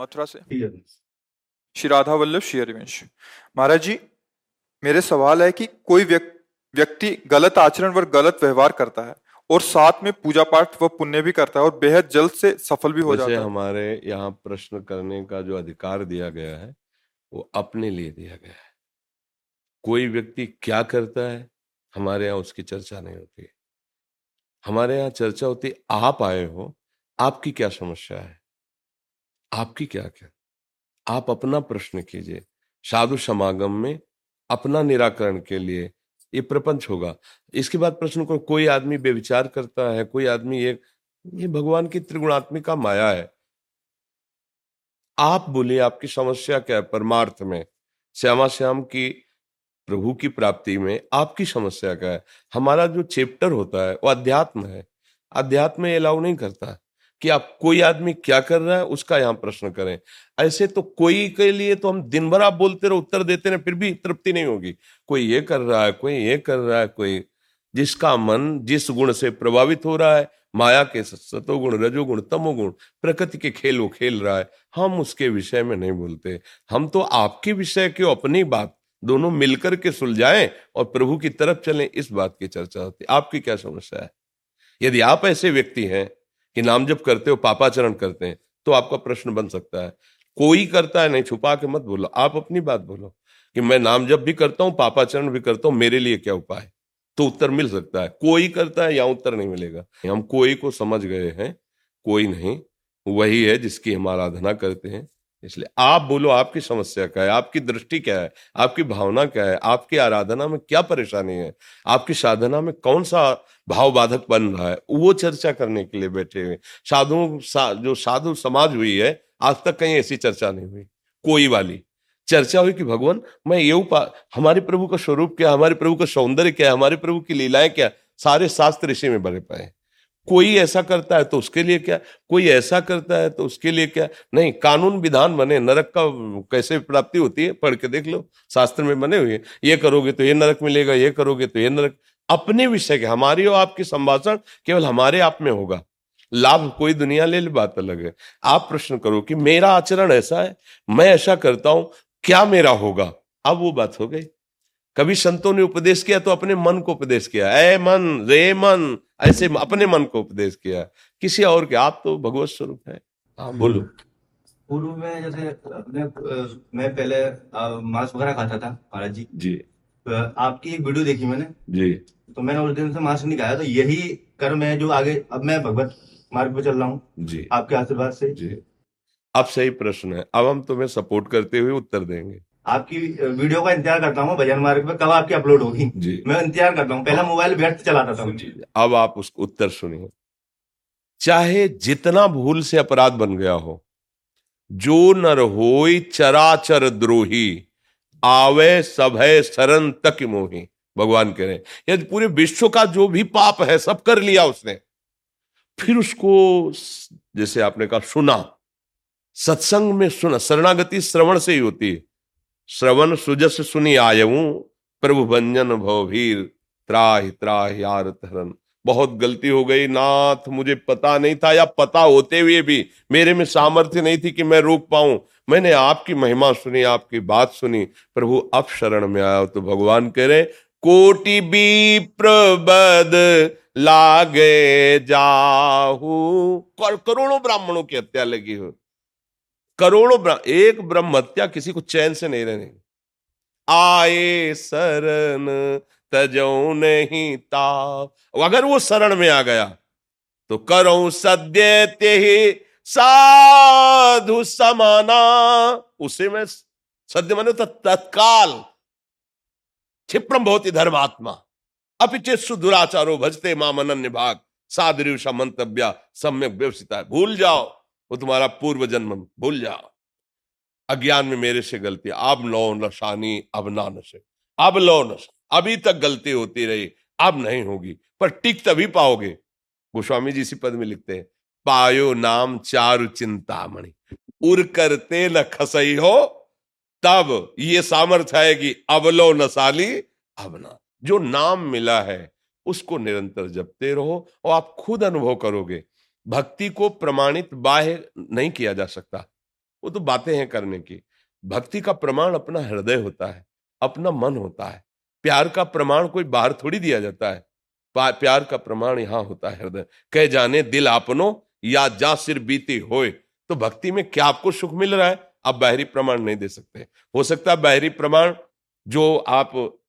मथुरा से? श्री राधा वल्लभ श्री हरिवंश। महाराज जी मेरे सवाल है कि कोई व्यक- व्यक्ति गलत आचरण व गलत व्यवहार करता है और साथ में पूजा पाठ व पुण्य भी करता है और बेहद जल्द से सफल भी हो जाता है। हमारे यहाँ प्रश्न करने का जो अधिकार दिया गया है वो अपने लिए दिया गया है। कोई व्यक्ति क्या करता है हमारे यहाँ उसकी चर्चा नहीं होती। हमारे यहाँ चर्चा होती है, आप आए हो आपकी क्या समस्या है? आपकी क्या क्या? आप अपना प्रश्न कीजिए। साधु समागम में अपना निराकरण के लिए ये प्रपंच होगा। इसके बाद प्रश्न को, कोई आदमी बेविचार करता है, कोई आदमी ये ये भगवान की त्रिगुणात्मिका माया है। आप बोलिए, आपकी समस्या क्या है? परमार्थ में श्यामा श्याम की, प्रभु की प्राप्ति में आपकी समस्या क्या है? हमारा जो चैप्टर होता है, वो अध्यात्म है। अध्यात्म अलाउ नहीं करता। कि आप कोई आदमी क्या कर रहा है, उसका यहाँ प्रश्न करें। ऐसे तो कोई के लिए तो हम दिन भर आप बोलते रहो, उत्तर देते रहे, फिर भी तृप्ति नहीं होगी। कोई ये कर रहा है, कोई ये कर रहा है, कोई जिसका मन जिस गुण से प्रभावित हो रहा है, माया के सतोगुण रजोगुण, तमोगुण, प्रकृति के खेल वो खेल रहा है, हम उसके विषय में नहीं बोलते। हम तो आपके विषय की अपनी बात, दोनों मिलकर के सुलझाएँ और प्रभु की तरफ़ चलें, इस बात की चर्चा होती। आपकी क्या समस्या है? यदि आप ऐसे व्यक्ति हैं कि नाम जब करते हो, पापाचरण करते हैं तो आपका प्रश्न बन सकता है। कोई करता है नहीं, छुपा के मत बोलो, आप अपनी बात बोलो कि मैं नाम जब भी करता हूँ, पापाचरण भी करता हूँ, मेरे लिए क्या उपाय? तो उत्तर मिल सकता है। कोई करता है या उत्तर नहीं मिलेगा। हम कोई को समझ गए हैं, कोई नहीं, वही है जिसकी हम आराधना करते हैं। इसलिए आप बोलो, आपकी समस्या क्या है? आपकी दृष्टि क्या है? आपकी भावना क्या है? आपकी आराधना में क्या परेशानी है? आपकी साधना में कौन सा भाव बाधक बन रहा है। वो चर्चा करने के लिए बैठे हुए साधु सा, जो साधु समाज हुई है आज तक कहीं ऐसी चर्चा नहीं हुई। कोई वाली। चर्चा हुई कि भगवान मैं ये उपा हमारे प्रभु का स्वरूप क्या हमारे प्रभु का सौंदर्य क्या है? हमारे प्रभु की लीलाएँ क्या सारे शास्त्र इसी में भरे पाए कोई ऐसा करता है तो उसके लिए क्या? कोई ऐसा करता है तो उसके लिए क्या? नहीं कानून विधान बने नरक का कैसे प्राप्ति होती है पढ़ के देख लो। शास्त्र में बने हुए ये करोगे तो ये नरक मिलेगा ये करोगे तो ये नरक। अपने विषय के हमारी और आपकी संभाषण केवल हमारे आप में होगा। लाभ कोई दुनिया ले ले बात अलग है। आप प्रश्न करो कि मेरा आचरण ऐसा है? मैं ऐसा करता हूँ क्या मेरा होगा? अब वो बात हो गई। कभी संतों ने उपदेश किया तो अपने मन को उपदेश किया। ए मन रे मन ऐसे अपने मन को उपदेश किया। किसी और के आप तो भगवत स्वरूप है। बोलो। पूर्व में जैसे मैं पहले मांस वगैरह खाता था महाराज जी जी। आपकी एक वीडियो देखी मैंने। जी। तो मैंने उस दिन से मांस नहीं खाया तो यही कर्म है जो आगे अब मैं भगवत मार्ग पे चल रहा हूँ। जी। आपके आशीर्वाद से। जी। अब सही प्रश्न है। अब हम तुम्हें सपोर्ट करते हुए उत्तर देंगे। आपकी वीडियो का इंतज़ार करता हूँ भजन मार्ग पे कब आपकी अपलोड होगी। जी। मैं इंतज़ार करता हूँ। पहला मोबाइल व्यर्थ चलाता था अब आप उसको उत्तर सुनिए। चाहे जितना भूल से अपराध बन गया हो जो नर होई चराचर द्रोही आवे सभय शरण तक मोही। भगवान कह रहे यदि पूरे विश्व का जो भी पाप है सब कर लिया उसने, फिर उसको जैसे आपने कहा, सुना। सत्संग में सुना, शरणागति श्रवण से ही होती है। श्रवण सुजस सुनी आयऊ, प्रभु भंजन भवभीर त्राह त्राह यार तरन बहुत गलती हो गई, नाथ, मुझे पता नहीं था या पता होते हुए भी मेरे में सामर्थ्य नहीं थी कि मैं रोक पाऊँ। मैंने आपकी महिमा सुनी, आपकी बात सुनी, प्रभु अब शरण में आया तो भगवान कह रहे, कोटि भी प्रबद लागे जाहू। करोड़ों ब्राह्मणों की हत्या लगी हो। करोड़ों एक ब्रह्म हत्या किसी को चैन से नहीं रहने। आए शरण तजो नहीं ताप अगर वो शरण में आ गया तो करो सद्य ते साधु समाना। उसे मैं सद्य माने तो तत्काल क्षिप्रम बहुत ही धर्मात्मा। अपिचे सुदुराचारो भजते माम अनन्य भाग। सादृशा मंतव्या सम्यक व्यवसिता भूल जाओ। वो तुम्हारा पूर्व जन्म भूल जाओ। अज्ञान में मेरे से गलती। अब लो नशानी अब ना नशे अब लो नशा अभी तक गलती होती रही। अब नहीं होगी। पर टिक तभी पाओगे। गोस्वामी जी इसी पद में लिखते हैं। पायो नाम चारु चिंतामणि। उर करते न खसई हो, तब ये सामर्थ्य है कि अबलो नसाली अब ना जो नाम मिला है, उसको निरंतर जपते रहो और आप खुद अनुभव करोगे। भक्ति को प्रमाणित बाह्य नहीं किया जा सकता। वो तो बातें हैं करने की। भक्ति का प्रमाण अपना हृदय होता है, अपना मन होता है। प्यार का प्रमाण कोई बाहर थोड़ी दिया जाता है। प्यार का प्रमाण यहाँ होता है हृदय। कह जाने दिल आपनो या जा सिर बीती होए। तो भक्ति में क्या आपको सुख मिल रहा है? आप बाहरी प्रमाण नहीं दे सकते। हो सकता है बाहरी प्रमाण जो आप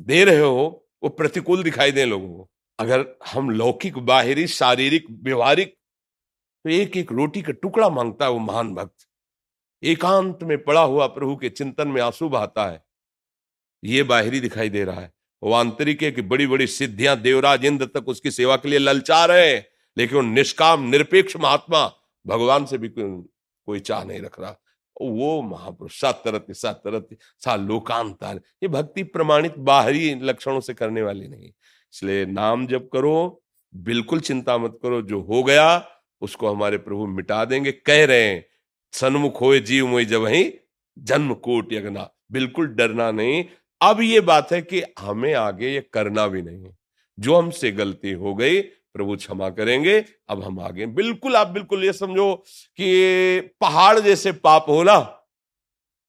दे रहे हो, वो प्रतिकूल दिखाई दे लोगों को। अगर हम लौकिक, बाहरी, शारीरिक, व्यवहारिक तो एक एक रोटी का टुकड़ा माँगता है वो महान भक्त। एकांत में पड़ा हुआ प्रभु के चिंतन में आँसू बहाता है। ये बाहरी दिखाई दे रहा है। वो आंतरिक है कि बड़ी बड़ी सिद्धियाँ देवराज इंद्र तक उसकी सेवा के लिए ललचा रहे हैं। लेकिन निष्काम, निरपेक्ष महात्मा भगवान से भी कोई चाह नहीं रख रहा। वो महापुरुष सतरत सतरत सा लोकांतर ये भक्ति प्रमाणित बाहरी लक्षणों से करने वाली नहीं। इसलिए नाम जब करो, बिल्कुल चिंता मत करो, जो हो गया, उसको हमारे प्रभु मिटा देंगे। कह रहे हैं, सन्मुख हो जीव मोई जब ही जन्म कोट यगना बिल्कुल डरना नहीं। अब ये बात है कि हमें आगे ये करना भी नहीं जो हमसे गलती हो गई प्रभु क्षमा करेंगे। अब हम आगे। बिल्कुल, आप बिल्कुल ये समझो कि पहाड़ जैसे पाप हो ना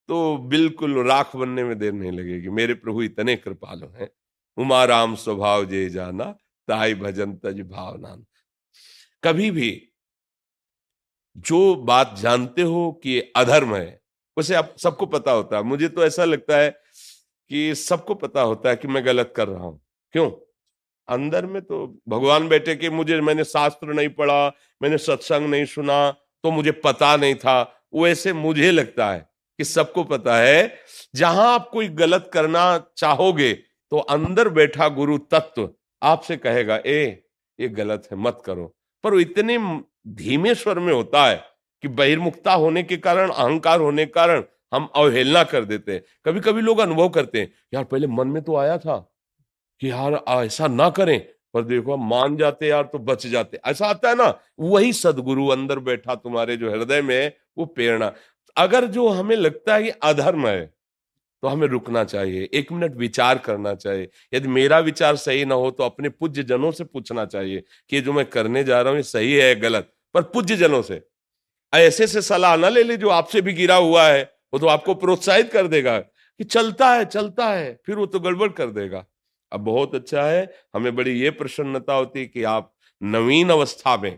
तो बिल्कुल राख बनने में देर नहीं लगेगी। मेरे प्रभु इतने कृपालु हैं। उमा राम स्वभाव जे जाना, ताई भजन तज भावना कभी भी जो बात जानते हो कि अधर्म है उसे आप सबको पता होता है। मुझे तो ऐसा लगता है कि सबको पता होता है कि मैं गलत कर रहा हूँ। क्यों? अंदर में तो भगवान बैठे कि मुझे, मैंने शास्त्र नहीं पढ़ा, मैंने सत्संग नहीं सुना तो मुझे पता नहीं था। वैसे मुझे लगता है कि सबको पता है, जहाँ आप कोई गलत करना चाहोगे तो अंदर बैठा गुरु तत्व आपसे कहेगा, ए, ये गलत है, मत करो। पर वो इतने धीमे स्वर में होता है कि बहिर्मुखता होने के कारण, अहंकार होने के कारण हम अवहेलना कर देते हैं। कभी कभी लोग अनुभव करते हैं, यार, पहले मन में तो आया था कि यार ऐसा ना करें। पर देखो मान जाते यार तो बच जाते। ऐसा आता है ना, वही सदगुरु अंदर बैठा तुम्हारे जो हृदय में वो प्रेरणा। अगर जो हमें लगता है कि अधर्म है तो हमें रुकना चाहिए, एक मिनट विचार करना चाहिए। यदि मेरा विचार सही ना हो तो अपने पूज्य जनों से पूछना चाहिए कि जो मैं करने जा रहा हूँ, ये सही है गलत? पर पूज्य जनों से। ऐसे से सलाह ना ले ले जो आपसे भी गिरा हुआ है, वो तो आपको प्रोत्साहित कर देगा कि चलता है चलता है, फिर वो तो गड़बड़ कर देगा। अब बहुत अच्छा है। हमें बड़ी ये प्रसन्नता होती कि आप नवीन अवस्था में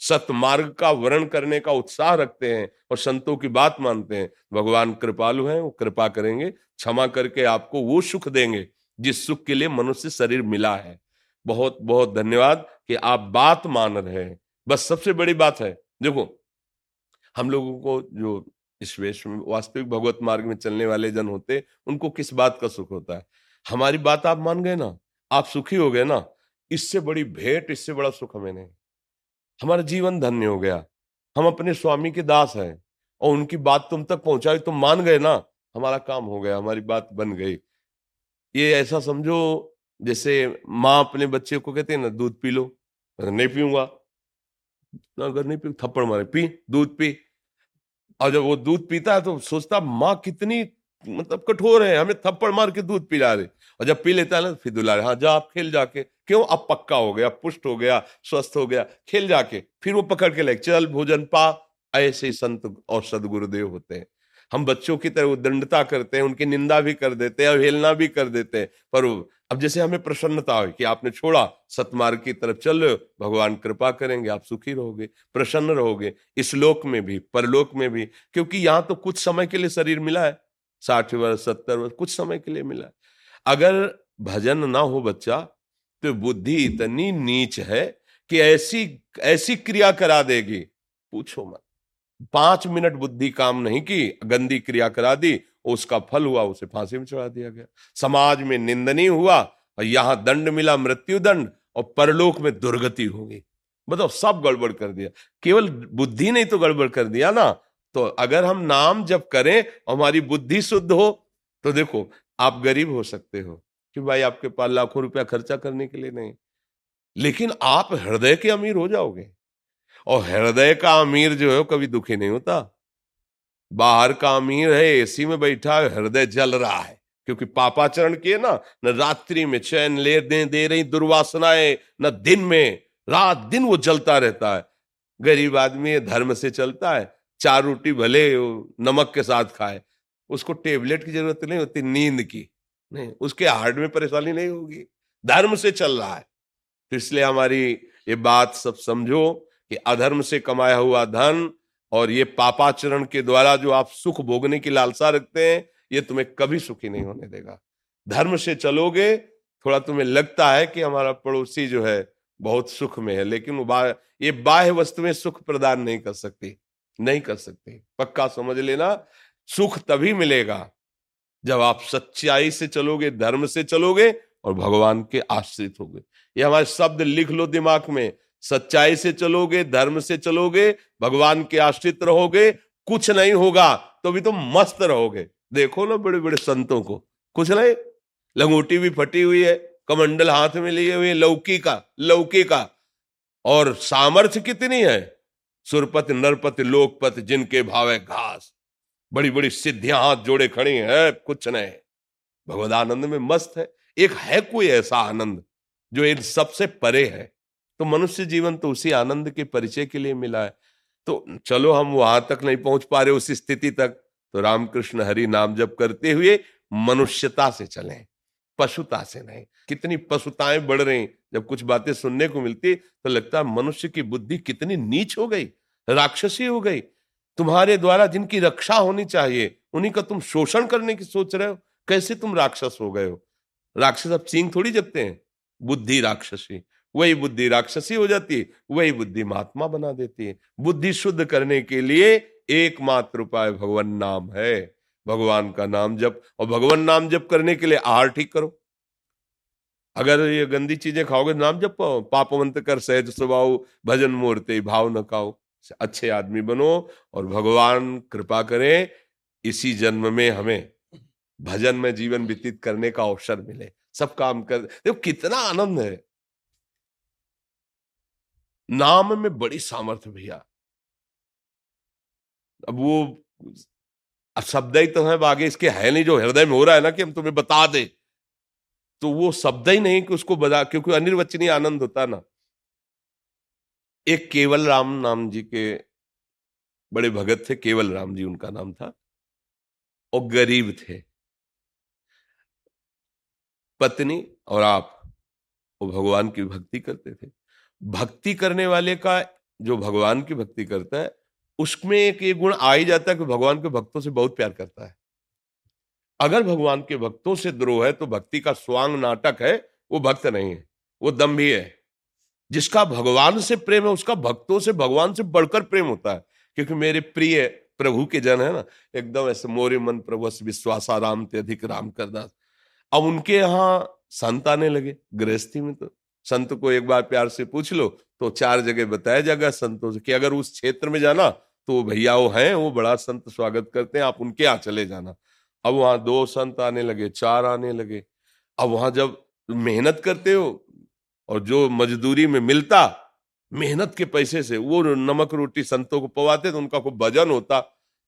सतमार्ग का वर्ण करने का उत्साह रखते हैं और संतों की बात मानते हैं। भगवान कृपालु हैं, वो कृपा करेंगे, क्षमा करके आपको वो सुख देंगे जिस सुख के लिए मनुष्य शरीर मिला है। बहुत बहुत धन्यवाद कि आप बात मान रहे हैं। बस सबसे बड़ी बात है, देखो, हम लोगों को जो इस वेश में वास्तविक भगवत मार्ग में चलने वाले जन होते उनको किस बात का सुख होता है? हमारी बात आप मान गए ना, आप सुखी हो गए ना, इससे बड़ी भेंट, इससे बड़ा सुख हमें नहीं। हमारा जीवन धन्य हो गया। हम अपने स्वामी के दास हैं और उनकी बात तुम तक पहुंचाई, तुम मान गए ना, हमारा काम हो गया, हमारी बात बन गई। ये ऐसा समझो, जैसे माँ अपने बच्चे को कहते हैं ना, दूध पी लो। नहीं पीऊँगा। अगर नहीं पी थप्पड़ मारे। पी, दूध पी। और जब वो दूध पीता है तो सोचता, माँ कितनी मतलब कठोर है, हमें थप्पड़ मार के दूध पिला रहे और जब पी लेता है ना फिर दुला रहे हाँ जा, आप खेल जाके। क्यों? अब पक्का हो गया पुष्ट हो गया, स्वस्थ हो गया, खेल जाके। फिर वो पकड़ के ले, चल, भोजन पा। ऐसे संत और सदगुरुदेव होते हैं। हम बच्चों की तरह उदंडता करते हैं, उनकी निंदा भी कर देते हैं, अवहेलना भी कर देते हैं। पर अब जैसे हमें प्रसन्नता हो कि आपने छोड़ा, सतमार्ग की तरफ़ चल रहे हो, भगवान कृपा करेंगे, आप सुखी रहोगे, प्रसन्न रहोगे, इस लोक में भी, परलोक में भी। क्योंकि यहाँ तो कुछ समय के लिए शरीर मिला है। साठ वर्ष, सत्तर वर्ष, कुछ समय के लिए मिला। अगर भजन ना हो बच्चा तो बुद्धि इतनी नीच है कि ऐसी ऐसी क्रिया करा देगी। पूछो मत। पाँच मिनट बुद्धि काम नहीं की, गंदी क्रिया करा दी, उसका फल हुआ, उसे फांसी में चढ़ा दिया गया। समाज में निंदनीय हुआ, और यहाँ दंड मिला, मृत्यु दंड, और परलोक में दुर्गति होगी। बताओ, सब गड़बड़ कर दिया। केवल बुद्धि नहीं तो गड़बड़ कर दिया ना। तो अगर हम नाम जब करें हमारी बुद्धि शुद्ध हो तो देखो आप गरीब हो सकते हो कि भाई आपके पास लाखों रुपया खर्चा करने के लिए नहीं। लेकिन आप हृदय के अमीर हो जाओगे। और हृदय का अमीर जो है कभी दुखी नहीं होता। बाहर का अमीर है एसी में बैठा है हृदय जल रहा है। क्योंकि पापाचरण किए ना न रात्रि में चैन ले दे, दे रही दुर्वासनाएँ न दिन में रात दिन वो जलता रहता है। गरीब आदमी धर्म से चलता है चार रोटी भले नमक के साथ खाए उसको टेबलेट की ज़रूरत नहीं होती नींद की। नहीं उसके हार्ट में परेशानी नहीं होगी। धर्म से चल रहा है। तो इसलिए हमारी ये बात सब समझो कि अधर्म से कमाया हुआ धन और ये पापाचरण के द्वारा जो आप सुख भोगने की लालसा रखते हैं ये तुम्हें कभी सुखी नहीं होने देगा। धर्म से चलोगे थोड़ा तुम्हें लगता है कि हमारा पड़ोसी जो है बहुत सुख में है लेकिन बा, ये बाह्य वस्तुएँ सुख प्रदान नहीं कर सकती। नहीं कर सकते। पक्का समझ लेना, सुख तभी मिलेगा जब आप सच्चाई से चलोगे, धर्म से चलोगे और भगवान के आश्रित होगे। ये हमारे शब्द लिख लो दिमाग में, सच्चाई से चलोगे, धर्म से चलोगे, भगवान के आश्रित रहोगे, कुछ नहीं होगा तो भी तुम तो मस्त रहोगे। देखो ना बड़े बड़े संतों को, कुछ नहीं, लंगोटी भी फटी हुई है, कमंडल हाथ में लिए हुए लौकी का लौकी का, और सामर्थ्य कितनी है? सुरपति, नरपति, लोकपति, जिनके भावे घास। बड़ी बड़ी सिद्धियाँ हाथ जोड़े खड़ी है, कुछ नहीं। भगवत आनंद में मस्त है। एक है कोई ऐसा आनंद जो इन सबसे परे है? तो मनुष्य जीवन तो उसी आनंद के परिचय के लिए मिला है। तो चलो हम वहाँ तक नहीं पहुँच पा रहे उस स्थिति तक। तो रामकृष्ण हरि नाम जब करते हुए मनुष्यता से चलें, पशुता से नहीं। कितनी पशुताएँ बढ़ रही जब कुछ बातें सुनने को मिलती तो लगता मनुष्य की बुद्धि कितनी नीच हो गई, राक्षसी हो गई। तुम्हारे द्वारा जिनकी रक्षा होनी चाहिए, उन्हीं का तुम शोषण करने की सोच रहे हो। कैसे तुम राक्षस हो गए हो? राक्षस अब सिंह थोड़ी जगते हैं। बुद्धि राक्षसी, वही बुद्धि राक्षसी हो जाती है वही बुद्धि महात्मा बना देती है। बुद्धि शुद्ध करने के लिए एकमात्र उपाय भगवान नाम है। भगवान का नाम जप, और भगवान नाम जप करने के लिए आहार ठीक करो। अगर ये गंदी चीज़ें खाओगे, नाम जब पाओ। पापवंत कर, सहज स्वभाव, भजन मूर्ति, भाव न खाओ। अच्छे आदमी बनो और भगवान कृपा करें, इसी जन्म में हमें भजन में जीवन व्यतीत करने का अवसर मिले। सब काम कर, देखो कितना आनंद है। नाम में बड़ी सामर्थ्य भैया। अब वो शब्द ही तो है आगे इसके है नहीं जो हृदय में हो रहा है ना कि हम तुम्हें बता दे। तो वो शब्द ही नहीं कि उसको बता क्योंकि अनिर्वचनीय आनंद होता ना। एक केवल राम नाम जी के बड़े भगत थे, केवल राम जी उनका नाम था, और गरीब थे। पत्नी और आप, वो भगवान की भक्ति करते थे। भक्ति करने वाले का जो भगवान की भक्ति करता है, उसमें एक ये गुण आ ही जाता है कि भगवान के भक्तों से बहुत प्यार करता है। अगर भगवान के भक्तों से द्रोह है तो भक्ति का स्वांग नाटक है, वो भक्त नहीं है, वो दम्भी है। जिसका भगवान से प्रेम है, उसका भक्तों से, भगवान से बढ़कर प्रेम होता है। क्योंकि मेरे प्रिय प्रभु के जन है ना, एकदम ऐसे मोरे मन प्रभु विश्वासा राम ते अधिक राम करदास। अब उनके यहाँ संत आने लगे, गृहस्थी में तो। संत को एक बार प्यार से पूछ लो तो चार जगह बताया जाएगा संतों से कि अगर उस क्षेत्र में जाना तो भैया वो हैं, वो बड़ा संत स्वागत करते हैं, आप उनके यहाँ चले जाना। अब वहाँ दो संत आने लगे, चार आने लगे। अब वहाँ जब मेहनत करते हो और जो मजदूरी में मिलता, मेहनत के पैसे से वो नमक रोटी संतों को पवाते तो उनका कोई भजन होता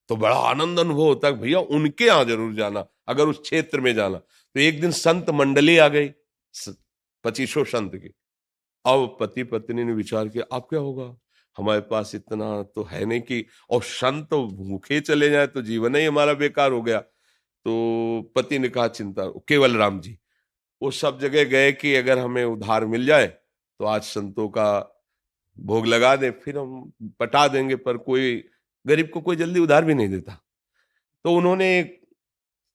तो बड़ा आनंद अनुभव होता है भैया उनके यहाँ ज़रूर जाना, अगर उस क्षेत्र में जाना। तो एक दिन संत मंडली आ गई पच्चीसों संत की। अब पति पत्नी ने विचार किया अब क्या होगा? हमारे पास इतना तो है नहीं कि, और संत भूखे चले जाए तो जीवन ही हमारा बेकार हो गया। तो पति ने कहा, चिंता केवल राम जी, वो सब जगह गए कि अगर हमें उधार मिल जाए तो आज संतों का भोग लगा दे, फिर हम पटा देंगे, पर कोई गरीब को कोई जल्दी उधार भी नहीं देता। तो उन्होंने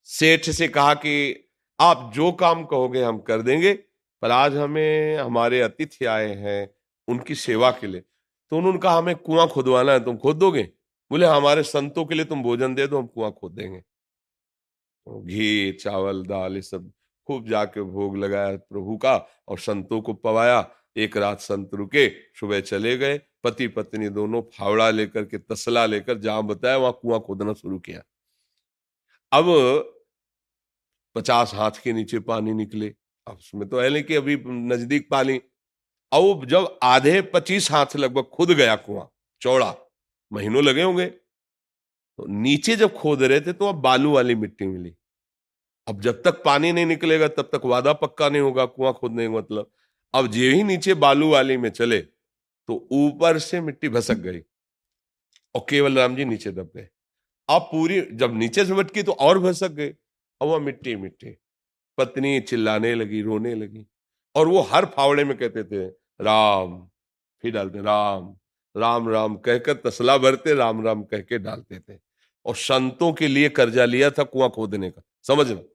सेठ से कहा कि, आप जो काम कहोगे, हम कर देंगे, पर आज हमें, हमारे अतिथि आए हैं उनकी सेवा के लिए। तो उन्होंने कहा, हमें कुआँ खोदवाना है, तुम खोद दोगे? बोले हमारे संतों के लिए तुम भोजन दे दो, हम कुआँ खोद देंगे। घी, चावल, दाल, ये सब खूब जाके भोग लगाया प्रभु का और संतों को पवाया। एक रात संत रुके, सुबह चले गए, पति पत्नी दोनों फावड़ा लेकर के, तसला लेकर, जहाँ बताया वहाँ कुआँ खोदना शुरू किया। अब पचास हाथ के नीचे पानी निकले। अब उसमें तो है कि अभी नज़दीक पानी। अब जब आधे पच्चीस हाथ लगभग खुद गया कुआँ, चौड़ा, महीनों लगे होंगे। तो नीचे जब खोद रहे थे तो अब बालू वाली मिट्टी मिली। अब जब तक पानी नहीं निकलेगा, तब तक वादा पक्का नहीं होगा, कुआँ खोदने का मतलब। अब जे ही नीचे बालू वाली में चले तो ऊपर से मिट्टी भसक गई और केवल राम जी नीचे दब गए। अब पूरी, जब नीचे से भटकी तो और भसक गए अब वह मिट्टी मिट्टी। पत्नी चिल्लाने लगी, रोने लगी और वो हर फावड़े में कहते थे, राम। फिर डालते, राम। राम राम कहकर तसला भरते, राम राम कह के डालते थे। और संतों के लिए कर्जा लिया था कुआँ खोदने का। समझ लो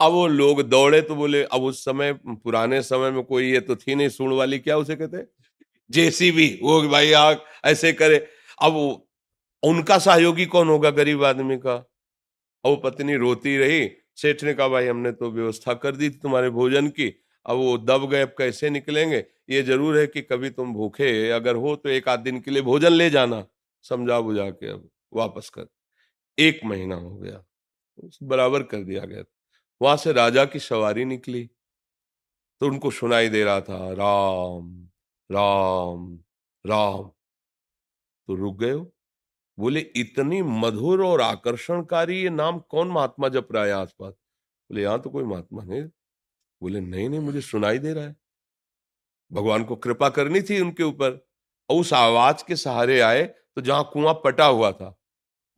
अब वो लोग दौड़े तो बोले, अब उस समय, पुराने समय में कोई ये तो थी नहीं सुन वाली, क्या उसे कहते जेसीबी, वो भाई आग ऐसे करे। अब उनका सहयोगी कौन होगा गरीब आदमी का? अब पत्नी रोती रही सेठ ने कहा, भाई हमने तो व्यवस्था कर दी थी तुम्हारे भोजन की, अब वो दब गए, अब कैसे निकलेंगे? ये ज़रूर है कि कभी तुम भूखे अगर हो तो एक आध दिन के लिए भोजन ले जाना। समझा बुझा के अब। वापस कर। एक महीना हो गया। बराबर कर दिया गया। वहाँ से राजा की सवारी निकली। तो उनको सुनाई दे रहा था, राम राम राम। तो रुक गए हो बोले, इतनी मधुर और आकर्षणकारी ये नाम कौन महात्मा जप रहा है आसपास? बोले, यहाँ तो कोई महात्मा नहीं। बोले, नहीं नहीं, मुझे सुनाई दे रहा है। भगवान को कृपा करनी थी उनके ऊपर। और उस आवाज़ के सहारे आए तो जहाँ कुआँ पटा हुआ था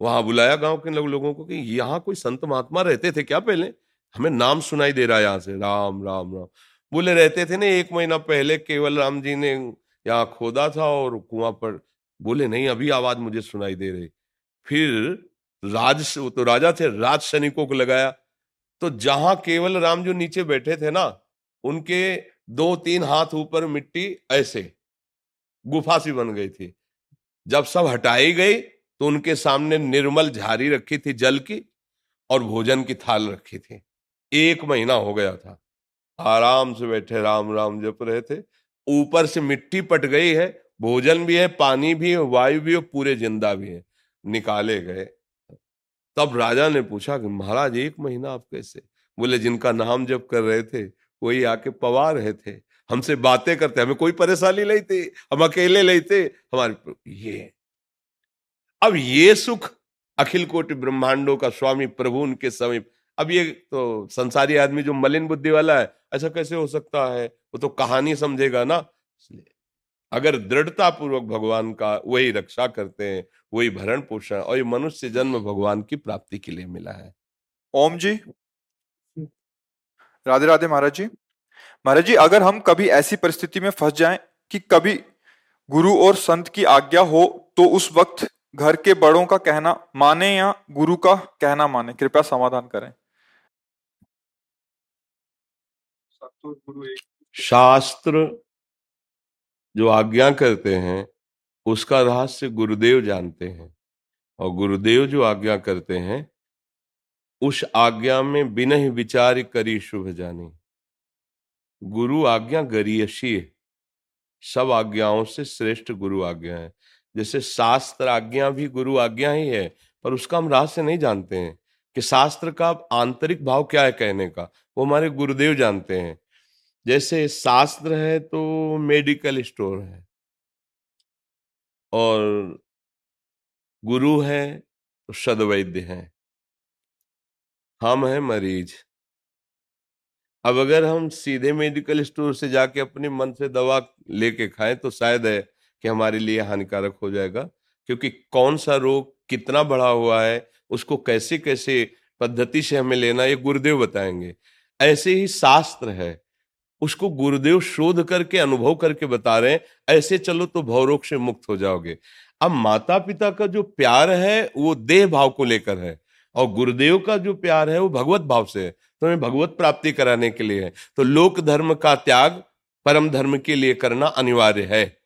वहाँ बुलाया गाँव के लोगों को कि यहाँ कोई संत महात्मा रहते थे क्या पहले? हमें नाम सुनाई दे रहा है यहाँ से। राम राम राम। बोले, रहते थे ना एक महीना पहले केवल राम जी ने यहाँ खोदा था और कुआँ पर। बोले, नहीं, अभी आवाज़ मुझे सुनाई दे रही। फिर राज तो राजा थे, राज सैनिकों को लगाया। तो जहाँ केवल राम जो नीचे बैठे थे ना, उनके दो तीन हाथ ऊपर मिट्टी ऐसे, गुफा सी बन गई थी। जब सब हटाई गई तो उनके सामने निर्मल झारी रखी थी जल की और भोजन की थाल रखी थी। एक महीना हो गया था। आराम से बैठे, राम राम जप रहे थे। ऊपर से मिट्टी पट गई है, भोजन भी है, पानी भी है, वायु भी है पूरे ज़िंदा भी है। निकाले गए। तब राजा ने पूछा कि महाराज, एक महीना आप कैसे? बोले, जिनका नाम जप कर रहे थे, वही आके पवा रहे थे। हमसे बातें करते, हमें कोई परेशानी नहीं थी। हम अकेले नहीं थे। हमारे ये अब ये सुख अखिल कोटि ब्रह्मांडों का स्वामी प्रभु उनके समीप। अब ये तो संसारी आदमी जो मलिन बुद्धि वाला है, ऐसा कैसे हो सकता है? वो तो कहानी समझेगा ना। इसलिए अगर दृढ़ता पूर्वक भगवान का वही रक्षा करते हैं, वही भरण पोषण और ये मनुष्य जन्म भगवान की प्राप्ति के लिए मिला है। ओम जी। राधे राधे महाराज जी। महाराज जी, अगर हम कभी ऐसी परिस्थिति में फंस जाएँ कि कभी गुरु और संत की आज्ञा हो तो उस वक्त घर के बड़ों का कहना माने या गुरु का कहना माने? कृपया समाधान करें। शास्त्र जो आज्ञा करते हैं उसका रहस्य गुरुदेव जानते हैं। और गुरुदेव जो आज्ञा करते हैं उस आज्ञा में बिना ही विचार करी शुभ जानी। गुरु आज्ञा गरीयशी सब आज्ञाओं से श्रेष्ठ गुरु आज्ञा है। जैसे शास्त्र आज्ञा भी गुरु आज्ञा ही है, पर उसका हम रहस्य नहीं जानते हैं कि शास्त्र का आंतरिक भाव क्या है कहने का। वो हमारे गुरुदेव जानते हैं। जैसे शास्त्र है तो मेडिकल स्टोर है। और गुरु है तो सदवैद्य है। हम हैं मरीज़। अब अगर हम सीधे मेडिकल स्टोर से जाके अपने मन से दवा लेके खाएँ तो शायद है कि हमारे लिए हानिकारक हो जाएगा, क्योंकि कौन सा रोग कितना बढ़ा हुआ है, उसको कैसे कैसे पद्धति से हमें लेना ये गुरुदेव बताएँगे। ऐसे ही शास्त्र है, उसको गुरुदेव शोध करके, अनुभव करके बता रहे हैं, ऐसे चलो तो भवरोग से मुक्त हो जाओगे। अब माता पिता का जो प्यार है, वो देह भाव को लेकर है, और गुरुदेव का जो प्यार है, वो भगवत भाव से है तो हमें भगवत प्राप्ति कराने के लिए है। तो लोक धर्म का त्याग, परम धर्म के लिए करना अनिवार्य है।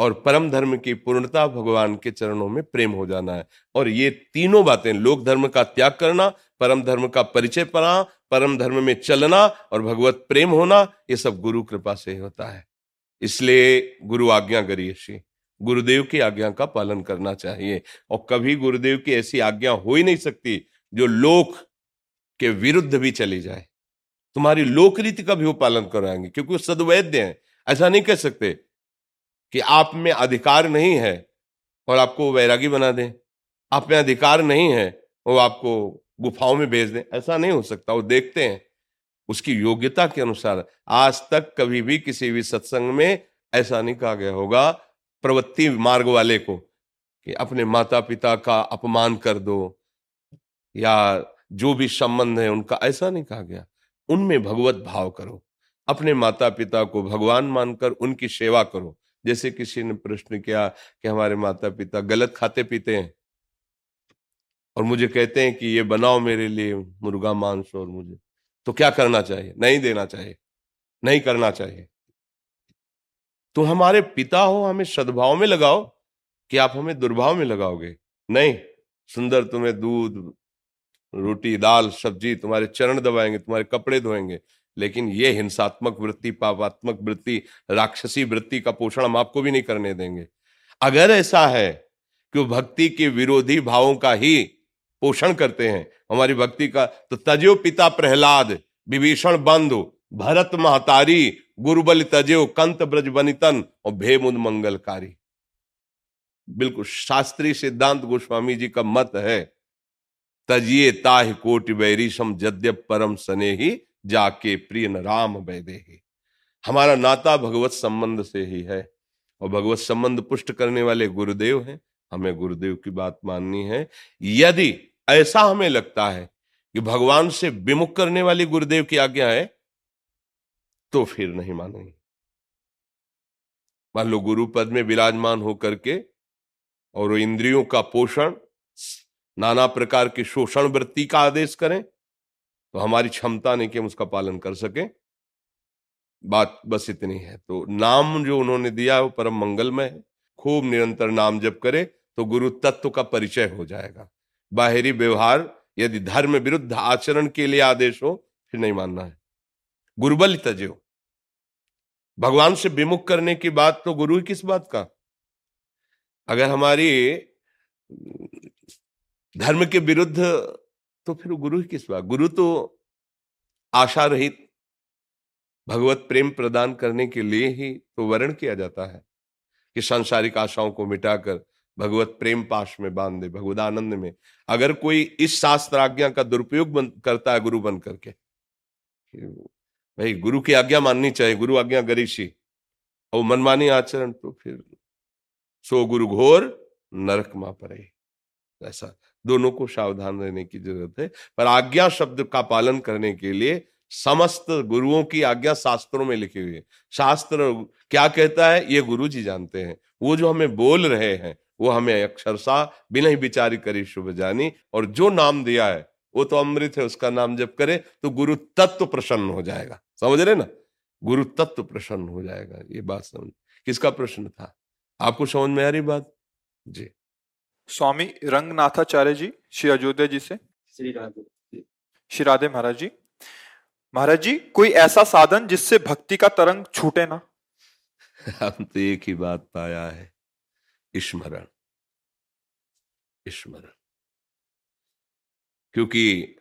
और परम धर्म की पूर्णता भगवान के चरणों में प्रेम हो जाना है। और ये तीनों बातें, लोक धर्म का त्याग करना, परम धर्म का परिचय पाना, परम धर्म में चलना और भगवत प्रेम होना, ये सब गुरु कृपा से होता है। इसलिए गुरु आज्ञा गरीयशी गुरुदेव की आज्ञा का पालन करना चाहिए। और कभी गुरुदेव की ऐसी आज्ञा हो ही नहीं सकती, जो लोक के विरुद्ध भी चली जाए। तुम्हारी लोक रीति का भी वो पालन कराएँगे, क्योंकि वो सदवैद्य हैं। ऐसा नहीं कह सकते कि आप में अधिकार नहीं है और आपको वैरागी बना दें। आप में अधिकार नहीं है वो आपको गुफाओं में भेज दें। ऐसा नहीं हो सकता। वो देखते हैं। उसकी योग्यता के अनुसार। आज तक कभी भी किसी भी सत्संग में ऐसा नहीं कहा गया होगा, प्रवृत्ति मार्ग वाले को, कि अपने माता पिता का अपमान कर दो या जो भी संबंध है उनका। ऐसा नहीं कहा गया। उनमें भगवत भाव करो। अपने माता पिता को भगवान मानकर उनकी सेवा करो। जैसे किसी ने प्रश्न किया कि हमारे माता पिता गलत खाते पीते हैं और मुझे कहते हैं कि ये बनाओ मेरे लिए मुर्गा, मांस और मुझे तो क्या करना चाहिए? नहीं देना चाहिए। नहीं करना चाहिए। तो हमारे पिता हो, हमें सद्भाव में लगाओ कि आप हमें दुर्भाव में लगाओगे। नहीं, सुंदर तुम्हें दूध, रोटी, दाल, सब्ज़ी तुम्हारे चरण दबाएँगे, तुम्हारे कपड़े धोएँगे लेकिन ये हिंसात्मक वृत्ति, पापात्मक वृत्ति, राक्षसी वृत्ति का पोषण हम आपको भी नहीं करने देंगे। अगर ऐसा है कि वो भक्ति के विरोधी भावों का ही पोषण करते हैं, हमारी भक्ति का तो तजो पिता प्रहलाद, विभीषण बंधु, भरत महतारी, गुरुबल तजो, कंत ब्रज बनितन और भेमुद मंगलकारी। बिल्कुल शास्त्रीय सिद्धांत गोस्वामी जी का मत है तजिए ताह कोटि बैरीशम जद्य परम सने ही जाके प्रिय न राम वैदे हमारा नाता भगवत संबंध से ही है, और भगवत संबंध पुष्ट करने वाले गुरुदेव हैं। हमें गुरुदेव की बात माननी है। यदि ऐसा हमें लगता है कि भगवान से विमुख करने वाली गुरुदेव की आज्ञा है तो फिर नहीं मानेंगे। मान लो गुरु पद में विराजमान होकर के, और इंद्रियों का पोषण, नाना प्रकार की शोषण वृत्ति का आदेश करें तो हमारी क्षमता नहीं कि हम उसका पालन कर सके। बात बस इतनी है। तो नाम जो उन्होंने दिया वो परम मंगलमय है। खूब निरंतर नाम जप करे तो गुरु तत्व का परिचय हो जाएगा। बाहरी व्यवहार, यदि धर्म विरुद्ध आचरण के लिए आदेश हो, फिर नहीं मानना है। गुरुबल तजो भगवान से विमुख करने की बात तो गुरु ही किस बात का? अगर हमारी, धर्म के विरुद्ध तो फिर गुरु ही किस बात? गुरु तो आशा रहित, भगवत प्रेम प्रदान करने के लिए ही तो वर्ण किया जाता है कि सांसारिक आशाओं को मिटाकर भगवत प्रेम पाश में बाँध दे भगवदानंद में। अगर कोई इस शास्त्र आज्ञा का दुरुपयोग करता है गुरु बन करके भाई गुरु की आज्ञा माननी चाहिए, गुरु आज्ञा गरीशी और मनमानी आचरण तो फिर सो गुरु घोर नरक मा पड़े ऐसा, दोनों को सावधान रहने की ज़रूरत है। पर आज्ञा शब्द का पालन करने के लिए समस्त गुरुओं की आज्ञा शास्त्रों में लिखी हुई है। शास्त्र क्या कहता है? ये गुरु जी जानते हैं। वो जो हमें बोल रहे हैं, वो हमें अक्षरशा बिना ही विचारी करी शुभ जानी। और जो नाम दिया है, वो तो अमृत है, उसका नाम जब करे तो गुरु तत्व प्रसन्न हो जाएगा। समझ रहे ना? गुरु तत्व प्रसन्न हो जाएगा, ये बात समझ। किसका प्रश्न था? आपको समझ में आ रही बात? जी। स्वामी रंगनाथाचार्य जी श्री अयोध्या जी से। श्री राधे। श्री राधे महाराज जी। महाराज जी कोई ऐसा साधन जिससे भक्ति का तरंग छूटे ना? हम तो एक ही बात पाया है। स्मरण। स्मरण। क्योंकि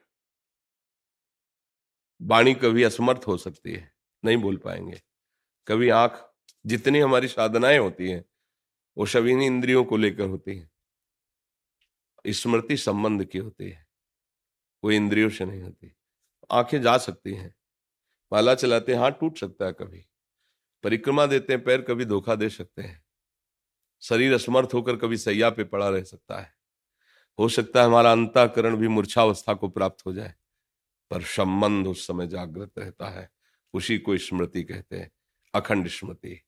वाणी कभी असमर्थ हो सकती है नहीं बोल पाएँगे। कभी आँख जितनी हमारी साधनाएँ होती हैं वो सभी इंद्रियों को लेकर होती हैं। स्मृति संबंध की होती है वो इंद्रियों से नहीं होती। आँखें जा सकती हैं, माला चलाते हैं, हाथ टूट सकता है कभी, परिक्रमा देते हैं, पैर कभी धोखा दे सकते हैं, शरीर असमर्थ होकर कभी सैया पे पड़ा रह सकता है, हो सकता है हमारा अंताकरण भी मूर्छावस्था को प्राप्त हो जाए, पर संबंध उस समय जागृत रहता है, उसी को स्मृति कहते हैं, अखंड स्मृति।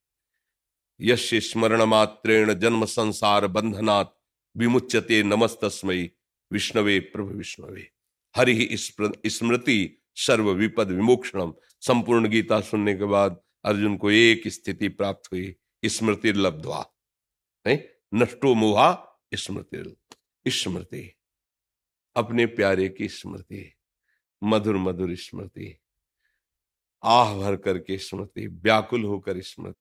यश स्मरण मात्रेण जन्म संसार बंधनात् विमुच्यते नमस्तस्मयी विष्णवे, प्रभु विष्णवे। हरि स्मृति सर्व विपद विमोक्षणम संपूर्ण गीता सुनने के बाद अर्जुन को एक स्थिति प्राप्त हुई स्मृति लब्धवा नष्टो मोहा स्मृति स्मृति। अपने प्यारे की स्मृति, मधुर मधुर स्मृति, आह भर करके स्मृति, व्याकुल होकर स्मृति।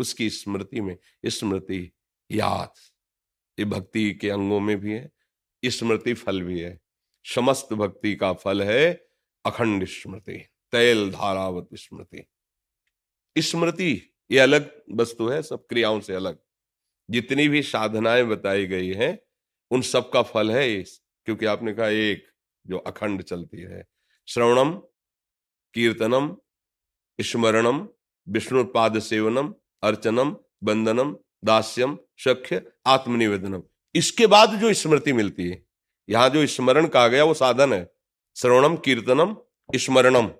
उसकी स्मृति में स्मृति याद। ये भक्ति के अंगों में भी है स्मृति फल भी है। समस्त भक्ति का फल है अखंड स्मृति, तैल धारावत स्मृति। स्मृति, ये अलग वस्तु है, सब क्रियाओं से अलग। जितनी भी साधनाएँ बताई गई हैं, उन सब का फल है इस क्योंकि आपने कहा एक जो अखंड चलती है। श्रवणम, कीर्तनम, स्मरणम विष्णु पाद सेवनम अर्चनम, बंदनम, दास्यम सख्य आत्मनिवेदनम। इसके बाद जो स्मृति मिलती है, यहाँ जो स्मरण कहा गया, वो साधन है। श्रवणम, कीर्तनम, स्मरणम,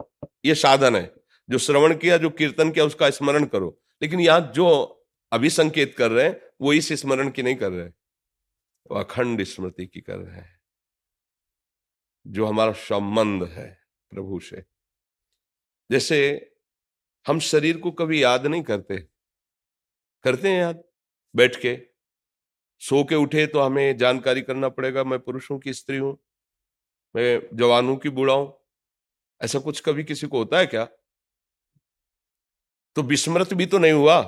ये साधन है। जो श्रवण किया, जो कीर्तन किया, उसका स्मरण करो। लेकिन यहाँ जो अभी संकेत कर रहे हैं, वो इस स्मरण की नहीं कर रहे वो अखंड स्मृति की कर रहे हैं। जो हमारा संबंध है प्रभु से। जैसे हम शरीर को कभी याद नहीं करते करते हैं याद? बैठ के। सो के उठे तो हमें जानकारी करना पड़ेगा, मैं पुरुष कि स्त्री हूँ, मैं जवान हूँ कि बूढ़ा हूँ। ऐसा कुछ कभी किसी को होता है क्या? तो विस्मृत भी तो नहीं हुआ।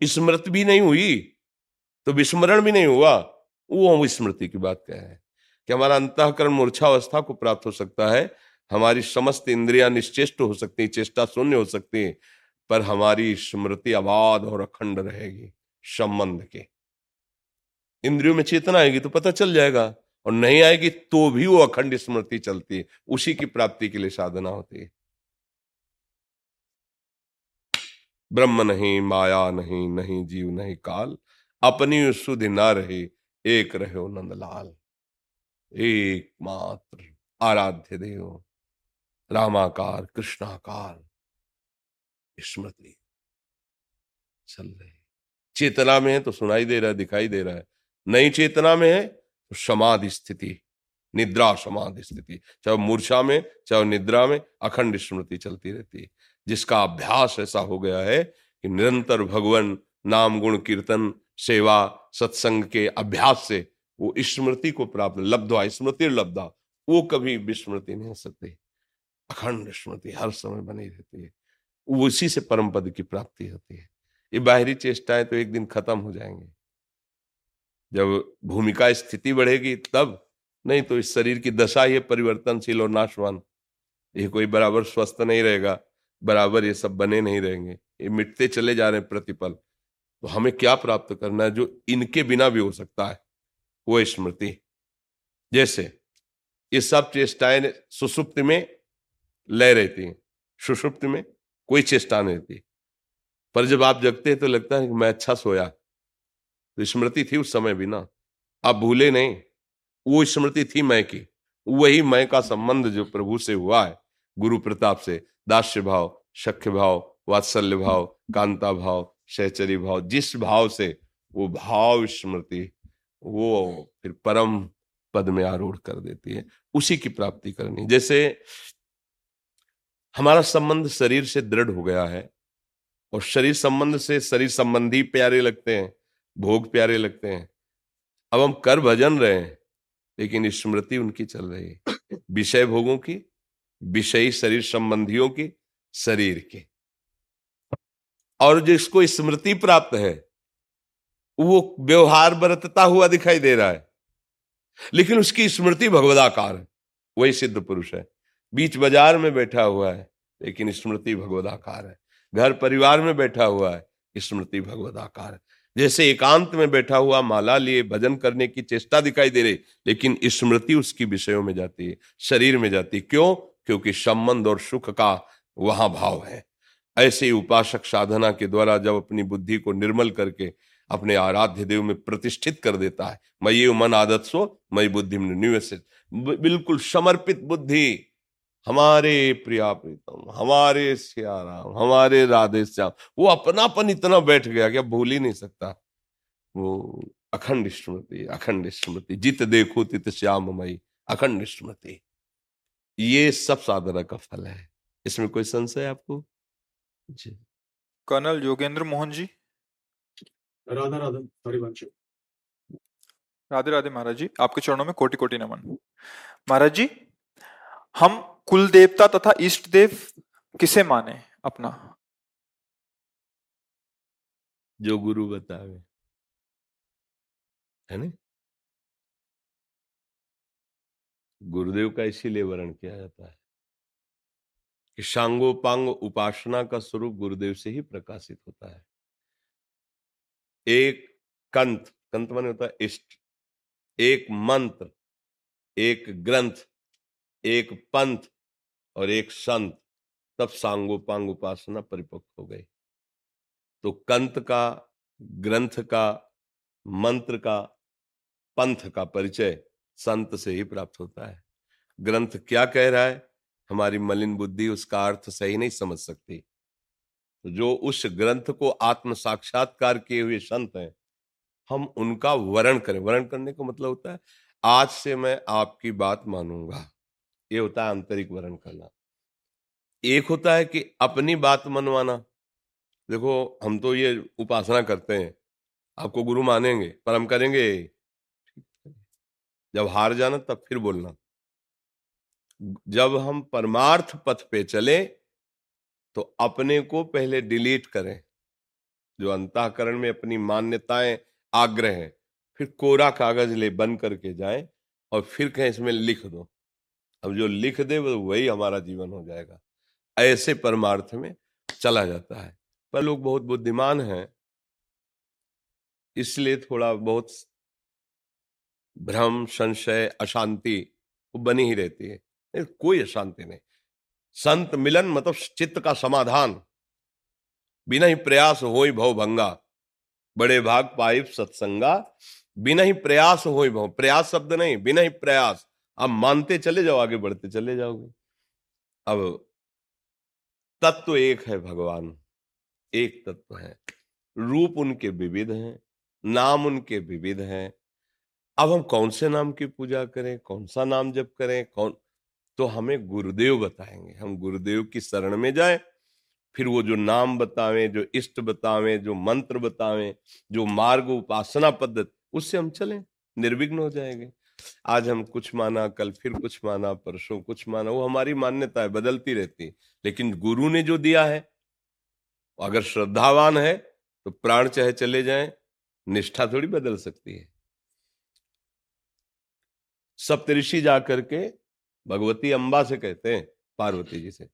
स्मृत भी नहीं हुई तो विस्मरण भी नहीं हुआ। वो हम स्मृति की बात कह रहे हैं कि हमारा अंतकरण मूर्छावस्था को प्राप्त हो सकता है। हमारी समस्त इंद्रियाँ निश्चेष्ट हो सकती हैं, चेष्टा शून्य हो सकती हैं। पर हमारी स्मृति अबाध और अखंड रहेगी संबंध के। इंद्रियों में चेतना आएगी तो पता चल जाएगा और नहीं आएगी तो भी वो अखंड स्मृति चलती है। उसी की प्राप्ति के लिए साधना होती है। ब्रह्म नहीं, माया नहीं नहीं जीव नहीं, काल अपनी सुधि ना रहे, एक रहे हो नंदलाल। एकमात्र आराध्य देव, रामाकार, कृष्णाकार। स्मृति चल रही चेतना में है तो सुनाई दे रहा है, दिखाई दे रहा है। नई चेतना में है तो समाधि स्थिति, निद्रा समाधि स्थिति। चाहे मूर्छा में, चाहे निद्रा में, अखंड स्मृति चलती रहती है। जिसका अभ्यास ऐसा हो गया है कि निरंतर भगवान नाम, गुण, कीर्तन, सेवा, सत्संग के अभ्यास से वो स्मृति को प्राप्त लब्धवा स्मृति लब्धा वो कभी विस्मृति नहीं हो सकती। अखंड स्मृति हर समय बनी रहती है। उसी से परम पद की प्राप्ति होती है। ये बाहरी चेष्टाएँ तो एक दिन खत्म हो जाएँगे। जब भूमिका स्थिति बढ़ेगी तब, नहीं तो इस शरीर की दशा ही परिवर्तनशील और नाशवान। ये कोई बराबर स्वस्थ नहीं रहेगा, बराबर ये सब बने नहीं रहेंगे। ये मिटते चले जा रहे हैं प्रतिपल। तो हमें क्या प्राप्त करना है जो इनके बिना भी हो सकता है? वो स्मृति। जैसे, ये सब चेष्टाएँ सुसुप्त में लय रहती हैं। सुषुप्त में कोई चेष्टा नहीं रहती पर जब आप जगते हैं तो लगता है कि मैं अच्छा सोया। तो स्मृति थी उस समय भी ना। आप भूले नहीं। वो स्मृति थी मैं की। वही मैं का संबंध जो प्रभु से हुआ है। गुरु प्रताप से। दास्य भाव शख्य भाव, वात्सल्य भाव, कांता भाव सहचरी भाव, जिस भाव से वो भाव स्मृति, वो फिर परम पद में आरूढ़ कर देती है। उसी की प्राप्ति करनी। जैसे हमारा संबंध शरीर से दृढ़ हो गया है और शरीर संबंध से शरीर संबंधी प्यारे लगते हैं, भोग प्यारे लगते हैं। अब हम कर भजन रहे हैं, लेकिन स्मृति उनकी चल रही है। विषय भोगों की, विषयी शरीर संबंधियों की, शरीर की। और जिसको स्मृति प्राप्त है, वो व्यवहार बरतता हुआ दिखाई दे रहा है। लेकिन उसकी स्मृति भगवदाकार है, वही सिद्ध पुरुष है। बीच बाज़ार में बैठा हुआ है, लेकिन स्मृति भगवदाकार है। घर परिवार में बैठा हुआ है, स्मृति भगवदाकार है। जैसे एकांत में बैठा हुआ माला लिए, भजन करने की चेष्टा दिखाई दे रही, लेकिन स्मृति उसकी विषयों में जाती है, शरीर में जाती है। क्यों? क्योंकि संबंध और सुख का वहाँ भाव है। ऐसे ही उपासक साधना के द्वारा जब अपनी बुद्धि को निर्मल करके अपने आराध्य देव में प्रतिष्ठित कर देता है, मैं ये मन आदत सो, मैं बुद्धि बिल्कुल समर्पित बुद्धि। हमारे प्रिया प्रीतम हमारे सियाराम हमारे राधे श्याम वो अपनापन इतना बैठ गया कि अब भूल ही नहीं सकता। वो अखंड स्मृति अखंड स्मृति जित देखो तित श्याम मई अखंड स्मृति ये सब साधना का फल है। इसमें कोई संशय आपको? जी। कर्नल योगेंद्र मोहन जी। राधा राधा हरिवंश राधे राधे महाराज जी आपके चरणों में कोटि कोटि नमन। महाराज जी हम कुल देवता तथा इष्ट देव किसे माने अपना? जो गुरु बतावे। है ना? गुरुदेव का इसीलिए वर्ण किया जाता है। कि सांगोपांग उपासना का स्वरूप गुरुदेव से ही प्रकाशित होता है। एक कंत कंत माने होता है इष्ट। एक मंत्र, एक ग्रंथ, एक पंथ और एक संत तब सांगोपांग उपासना परिपक्व हो गई। तो कंत का, ग्रंथ का, मंत्र का, पंथ का परिचय संत से ही प्राप्त होता है। ग्रंथ क्या कह रहा है? हमारी मलिन बुद्धि उसका अर्थ सही नहीं समझ सकती। तो जो उस ग्रंथ को आत्म साक्षात्कार किए हुए संत हैं, हम उनका वर्ण करें। वर्ण करने का मतलब होता है, आज से मैं आपकी बात मानूँगा। ये होता है आंतरिक वर्ण करना। एक होता है कि अपनी बात मनवाना। देखो, हम तो ये उपासना करते हैं। आपको गुरु मानेंगे, पर हम करेंगे जब हार जाना, तब फिर बोलना। जब हम परमार्थ पथ पे चले तो अपने को पहले डिलीट करें। जो अंतकरण में अपनी मान्यताएँ, आग्रह है, फिर कोरा कागज़ ले बन करके जाए और फिर कहें, इसमें लिख दो। अब जो लिख दे, वो वही हमारा जीवन हो जाएगा। ऐसे परमार्थ में चला जाता है। पर लोग बहुत बुद्धिमान हैं। इसलिए थोड़ा बहुत भ्रम, संशय, अशांति वो बनी ही रहती है। कोई अशांति नहीं। संत मिलन मतलब चित्त का समाधान। बिना ही प्रयास हो ही भव भंगा। बड़े भाग पाइप सत्संगा। बिना ही प्रयास हो ही भव। प्रयास शब्द नहीं, बिना ही प्रयास। आप मानते चले जाओ, आगे बढ़ते चले जाओगे। अब तत्व एक है भगवान, एक तत्व है। रूप उनके विविध हैं, नाम उनके विविध हैं। अब हम कौन से नाम की पूजा करें, कौन सा नाम जप करें, कौन तो हमें गुरुदेव बताएँगे। हम गुरुदेव की शरण में जाएँ, फिर वो जो नाम बतावें, जो इष्ट बतावें, जो मंत्र बतावें, जो मार्ग उपासना पद्धति, उससे हम चलें, निर्विघ्न हो जाएँगे। आज हम कुछ माना, कल फिर कुछ माना, परसों कुछ माना, वो हमारी मान्यता है, बदलती रहती है। लेकिन गुरु ने जो दिया है, अगर श्रद्धावान है तो प्राण चाहे चले जाएँ, निष्ठा थोड़ी बदल सकती है। सप्तऋषि जाकर के भगवती अंबा से कहते हैं, पार्वती जी से,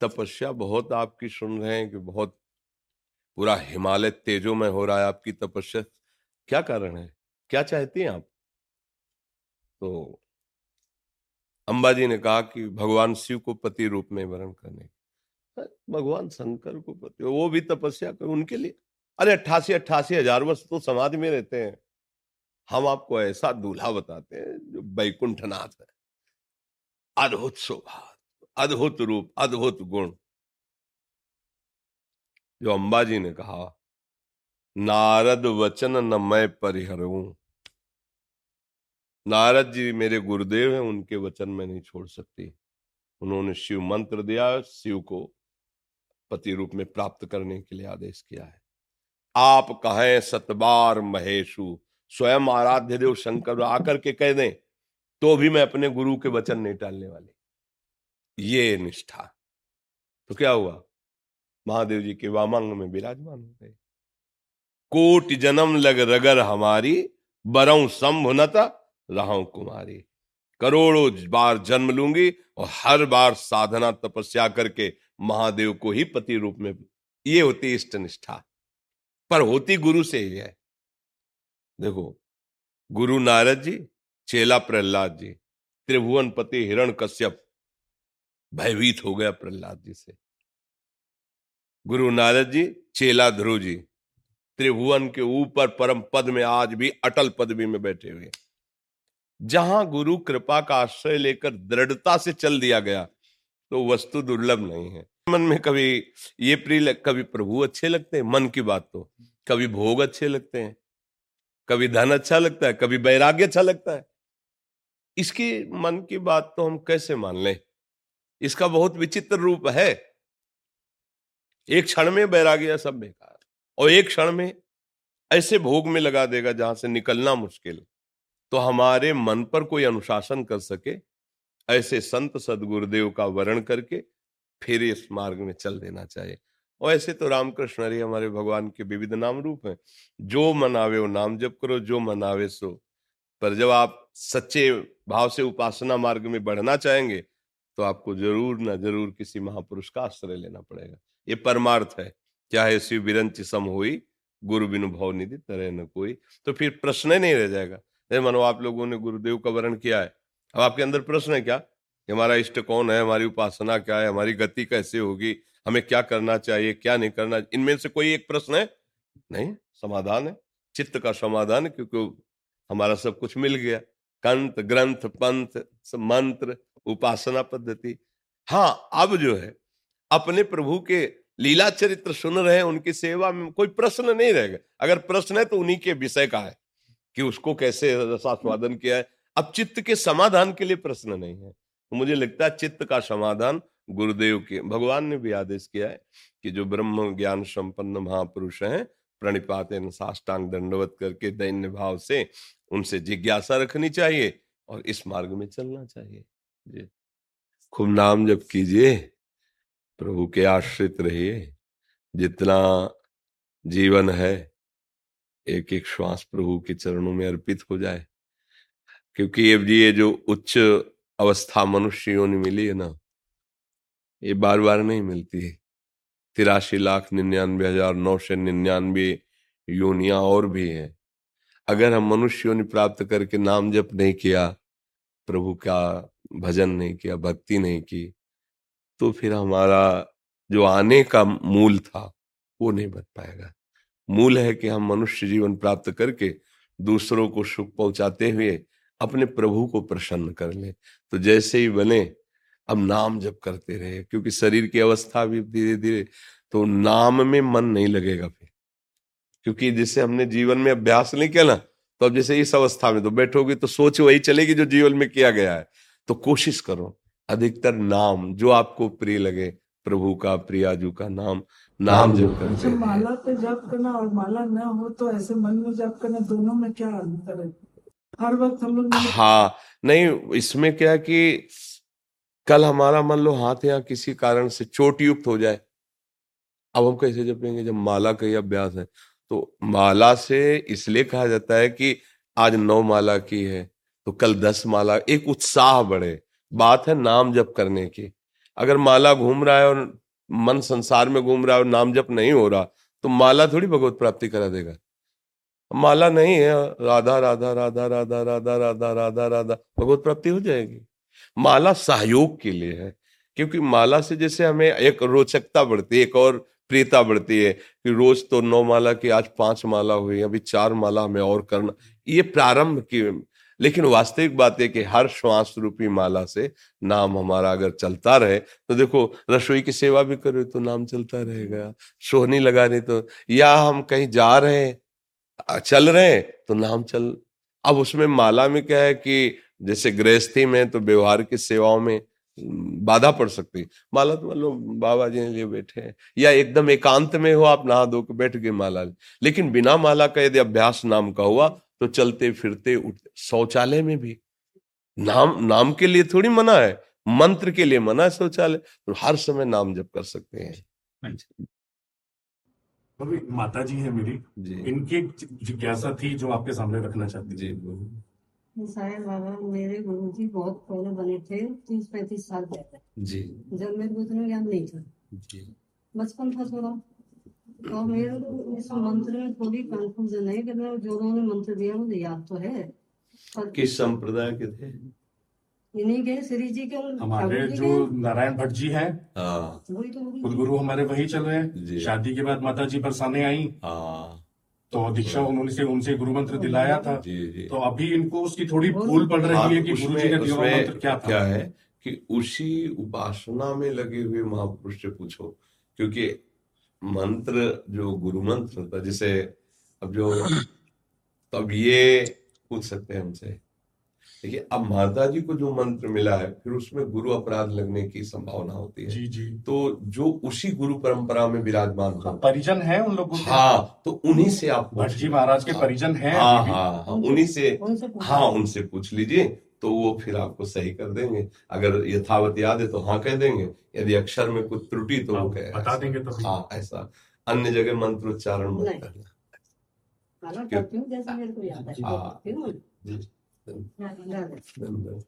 तपस्या बहुत आपकी सुन रहे हैं कि बहुत पूरा हिमालय तेजो में हो रहा है आपकी तपस्या। क्या कारण है? क्या चाहती हैं आप? तो अंबाजी ने कहा कि भगवान शिव को पति रूप में वर्ण करने भगवान शंकर को पति, वो भी तपस्या कर, उनके लिए, अरे अट्ठासी अट्ठासी हज़ार वर्ष तो समाधि में रहते हैं। हम आपको ऐसा दूल्हा बताते हैं जो बैकुंठनाथ है। अद्भुत शोभा अद्भुत रूप, अद्भुत गुण। जो अंबाजी ने कहा, नारद वचन न मैं परिहरूं नारद जी मेरे गुरुदेव हैं, उनके वचन में नहीं छोड़ सकती। उन्होंने शिव मंत्र दिया, शिव को पति रूप में प्राप्त करने के लिए आदेश किया है। आप कहें सतबार महेशु, स्वयं आराध्य देव शंकर आकर के कह दें तो भी मैं अपने गुरु के वचन नहीं टालने वाली। ये निष्ठा। तो क्या हुआ? महादेव जी के वामांग में विराजमान हो गए। कोट जन्म लग रगर हमारी, बरऊ संभुनता रहा कुमारी। करोड़ों बार जन्म लूँगी और हर बार साधना तपस्या करके महादेव को ही पति रूप में ये होती इष्ट निष्ठा। पर होती गुरु से ही है। देखो, गुरु नारद जी, चेला प्रहलाद जी, त्रिभुवन पति हिरण कश्यप, भयभीत हो गया प्रहलाद जी से। गुरु नारद जी, चेला ध्रुव जी, त्रिभुवन के ऊपर परम पद में आज भी अटल पदवी में बैठे हुए जहाँ गुरु कृपा का आश्रय लेकर दृढ़ता से चल दिया गया तो वस्तु दुर्लभ नहीं है। मन में कभी ये प्रिय कभी प्रभु अच्छे लगते हैं, मन की बात तो। कभी भोग अच्छे लगते हैं, कभी धन अच्छा लगता है, कभी वैराग्य अच्छा लगता है। इसकी मन की बात तो हम कैसे मान लें? इसका बहुत विचित्र रूप है। एक क्षण में वैराग्य सब बेकार, और एक क्षण में ऐसे भोग में लगा देगा जहाँ से निकलना मुश्किल तो हमारे मन पर कोई अनुशासन कर सके, ऐसे संत सदगुरुदेव का वर्ण करके फिर इस मार्ग में चल देना चाहिए। और ऐसे तो रामकृष्ण हरि हमारे भगवान के विविध नाम रूप हैं। जो मनावे वो नाम जप करो, जो मनावे सो। पर जब आप सच्चे भाव से उपासना मार्ग में बढ़ना चाहेंगे तो आपको ज़रूर ना ज़रूर किसी महापुरुष का आश्रय लेना पड़ेगा। ये परमार्थ है। चाहे शिव विरंच सम हुई, गुरु बिनु भाव निधि तरह न कोई। तो फिर प्रश्न नहीं रह जाएगा। मानो, आप लोगों ने गुरुदेव का वर्ण किया है। अब आपके अंदर प्रश्न है क्या? हमारा इष्ट कौन है? हमारी उपासना क्या है? हमारी गति कैसे होगी? हमें क्या करना चाहिए? क्या नहीं करना? इनमें से कोई एक प्रश्न है? नहीं, समाधान है। चित्त का समाधान, क्योंकि हमारा सब कुछ मिल गया। कंत ग्रंथ, पंथ मंत्र, उपासना पद्धति। हाँ अब जो है, अपने प्रभु के लीला चरित्र सुन रहे हैं, उनकी सेवा में कोई प्रश्न नहीं रहेगा। अगर प्रश्न है तो उन्हीं के विषय का है। कि उसको कैसे रसास्वादन किया है। अब चित्त के समाधान के लिए प्रश्न नहीं है। तो मुझे लगता है चित्त का समाधान गुरुदेव के, भगवान ने भी आदेश किया है कि जो ब्रह्म ज्ञान संपन्न महापुरुष हैं प्रणिपात साष्टांग दंडवत करके दैन्य भाव से उनसे जिज्ञासा रखनी चाहिए और इस मार्ग में चलना चाहिए। जी। खूब नाम जब कीजिए, प्रभु के आश्रित रहिए। जितना जीवन है एक एक श्वास प्रभु के चरणों में अर्पित हो जाए। क्योंकि ये ये जो उच्च अवस्था मनुष्यों ने मिली है ना, ये बार बार नहीं मिलती है। तिरासी लाख निन्यानवे हज़ार नौ सौ निन्यानवे योनिया और भी है। अगर हम मनुष्यों ने प्राप्त करके नाम जप नहीं किया, प्रभु का भजन नहीं किया, भक्ति नहीं की तो फिर हमारा जो आने का मूल था, वो नहीं बन पाएगा। मूल है कि हम मनुष्य जीवन प्राप्त करके दूसरों को सुख पहुंचाते हुए अपने प्रभु को प्रसन्न कर ले। तो जैसे ही बने, अब नाम जब करते रहे, क्योंकि शरीर की अवस्था भी धीरे धीरे तो नाम में मन नहीं लगेगा फिर। क्योंकि जिसे हमने जीवन में अभ्यास नहीं किया ना तो अब जैसे इस अवस्था में तो बैठोगे तो सोच वही चलेगी जो जीवन में किया गया है। तो कोशिश करो, अधिकतर नाम, जो आपको प्रिय लगे, प्रभु का, प्रियाजू का नाम नाम जप करते अच्छा, माला पे जप करना और माला न हो तो ऐसे मन में जप करना दोनों में क्या अंतर है? हर वक्त हम लोग हाँ नहीं इसमें क्या कि कल हमारा मान लो हाथ या किसी कारण से चोट युक्त हो जाए अब हम कैसे जपेंगे? जब माला का ही अभ्यास है। तो माला से इसलिए कहा जाता है कि आज नौ माला की है तो कल दस माला एक उत्साह बढ़े। बात है नाम जप करने की। अगर माला घूम रहा है और मन संसार में घूम रहा है और नाम जप नहीं हो रहा तो माला थोड़ी भगवत प्राप्ति करा देगा। माला नहीं है, राधा राधा राधा राधा राधा राधा राधा राधा, भगवत प्राप्ति हो जाएगी। माला सहयोग के लिए है, क्योंकि माला से जैसे हमें एक रोचकता बढ़ती है, एक और प्रियता बढ़ती है कि रोज तो नौ माला की, आज पाँच माला हुई, अभी चार माला हमें और करना, ये प्रारंभ की लेकिन वास्तविक बात है कि हर श्वास रूपी माला से नाम हमारा अगर चलता रहे तो देखो, रसोई की सेवा भी करो तो नाम चलता रहेगा, सोहनी लगा रहे तो या हम कहीं जा रहे हैं चल रहे हैं तो नाम चल, अब उसमें माला में क्या है कि जैसे गृहस्थी में तो व्यवहार की सेवाओं में बाधा पड़ सकती माला तो मान लो, बाबा जी लिए बैठे हैं, या एकदम एकांत में हो आप नहा धो के बैठ गए माला लेकिन बिना माला का यदि अभ्यास नाम का हुआ तो चलते फिरते उठते शौचालय में भी। नाम नाम के लिए थोड़ी मना है मंत्र के लिए मना है शौचालय तो हर समय नाम जप कर सकते हैं। माता जी है मेरी जी। इनकी जिज्ञासा थी जो आपके सामने रखना चाहती जी। साहेब बाबा मेरे गुरु जी बहुत पहले बने थे तीस पैंतीस साल पहले। जी। जब मेरे को इतना ज्ञान नहीं था। जी। बचपन था थोड़ा। तो मेरे को इस मंत्र में थोड़ी कंफ्यूजन है कि जो उन्होंने मंत्र दिया मुझे याद तो है। किस संप्रदाय के थे? इन्हीं के श्री जी के हमारे जो नारायण भट्ट जी हैं हाँ। तो गुरु हमारे वही चल रहे हैं। शादी के बाद माता जी बरसाने आई। हाँ। तो दीक्षा हाँ। उन्होंने से उनसे गुरु मंत्र दिलाया था। जी जी। तो अभी इनको उसकी थोड़ी भूल पड़ रही है कि गुरु जी का दिया मंत्र क्या था। क्या है कि उसी उपासना में लगे हुए महापुरुष से पूछो क्योंकि मंत्र जो गुरु मंत्र था जिसे अब जो तब ये पूछ सकते हैं हमसे। देखिए अब माता जी को जो मंत्र मिला है फिर उसमें गुरु अपराध लगने की संभावना होती है। जी जी। तो जो उसी गुरु परंपरा में विराजमान हाँ, परिजन है उन लोगों हाँ तो उन्हीं से आप भट्ट जी महाराज के परिजन हैं हाँ हाँ हाँ उन्हीं से हाँ उनसे पूछ लीजिए। तो वो फिर आपको सही कर देंगे। अगर यथावत याद है तो हाँ कह देंगे यदि अक्षर में कुछ त्रुटि तो वो कह बता देंगे तो हाँ ऐसा। अन्य जगह मंत्रोच्चारण मत करना। हाँ जी धन्यवाद।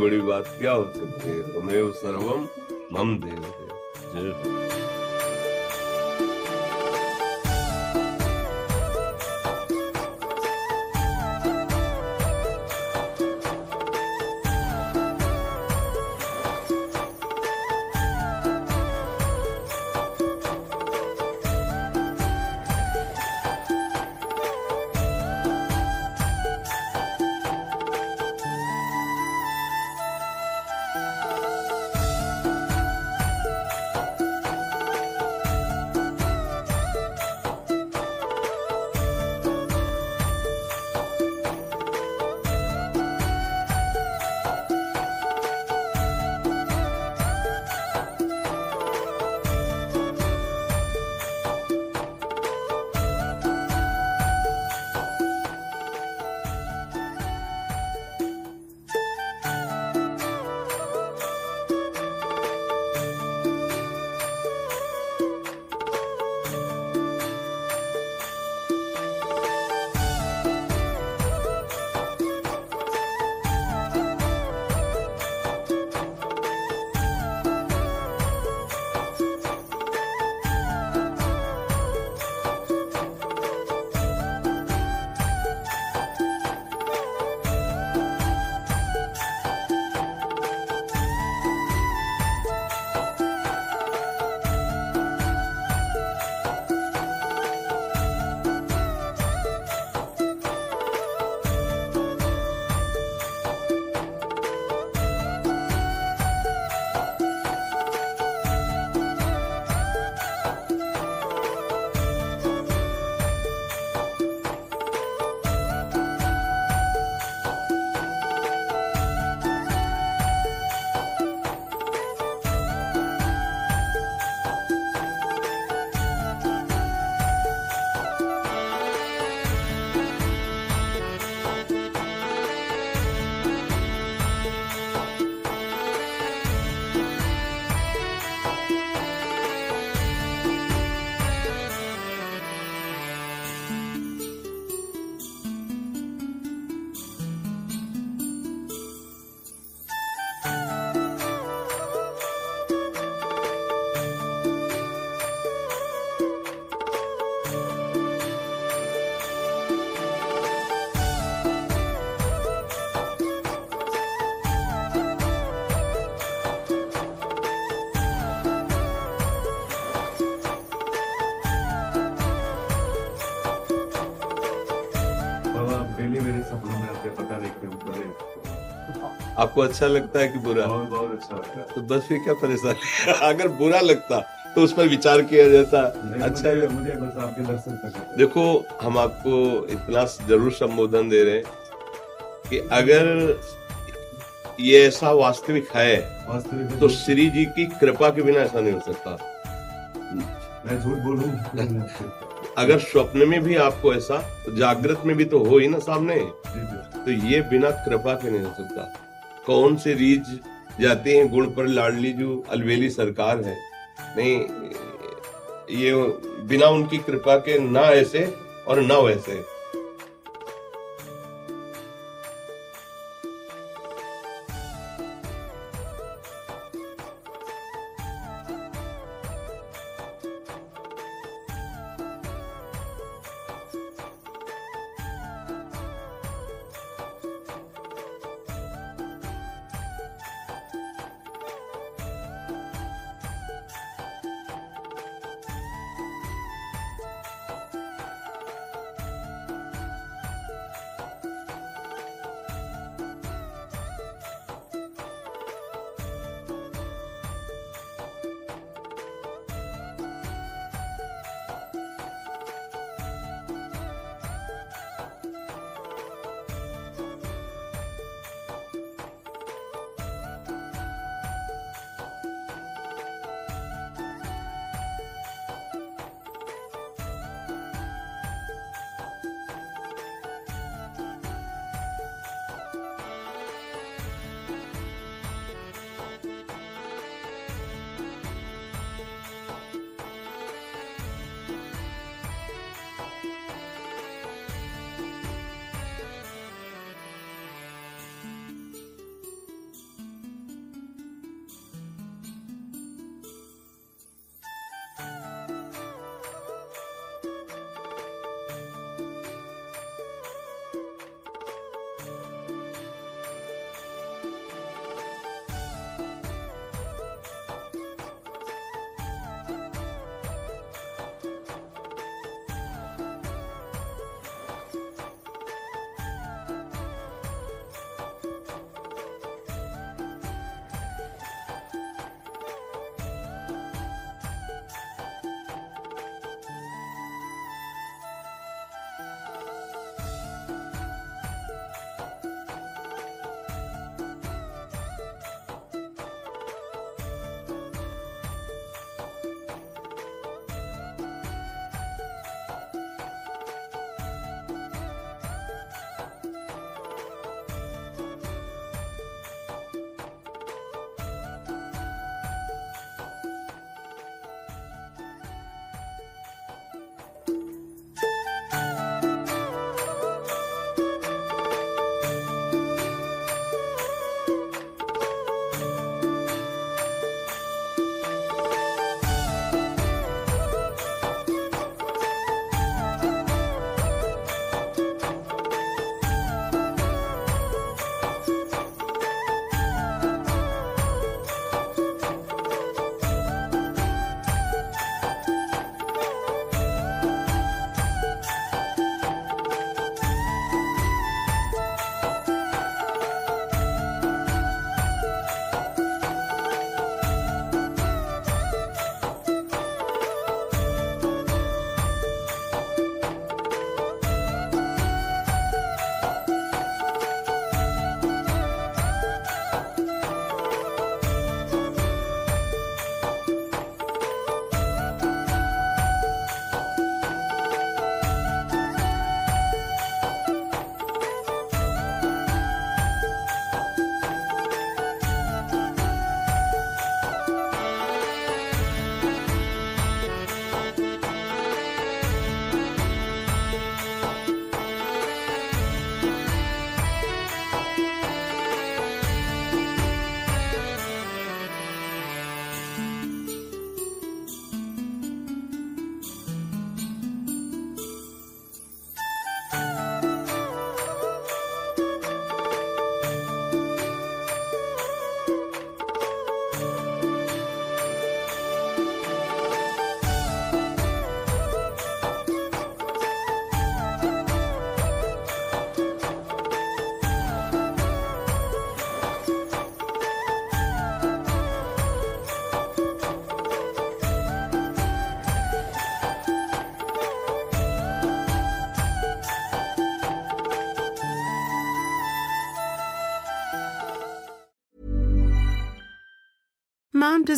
बड़ी बात क्या हो सकती है? तुम्हें सर्वम मम देव। आपको अच्छा लगता है कि बुरा? बहुत बहुत अच्छा तो बस फिर क्या परेशानी? अगर बुरा लगता तो उस पर विचार किया जाता। अच्छा मुझे, मुझे बस आपके दर्शन देखो हम आपको इतना ज़रूर संबोधन दे रहे हैं कि अगर ये ऐसा वास्तविक है वास्तविक तो श्री जी की कृपा के बिना ऐसा नहीं हो सकता। मैं झूठ बोलूँ अगर स्वप्न में भी आपको ऐसा तो जागृत में भी तो हो ही ना सामने। तो ये बिना कृपा के नहीं हो सकता। कौन से रीज जाते हैं गुण पर लाडली जो अलवेली सरकार है? नहीं, ये बिना उनकी कृपा के ना ऐसे और ना वैसे।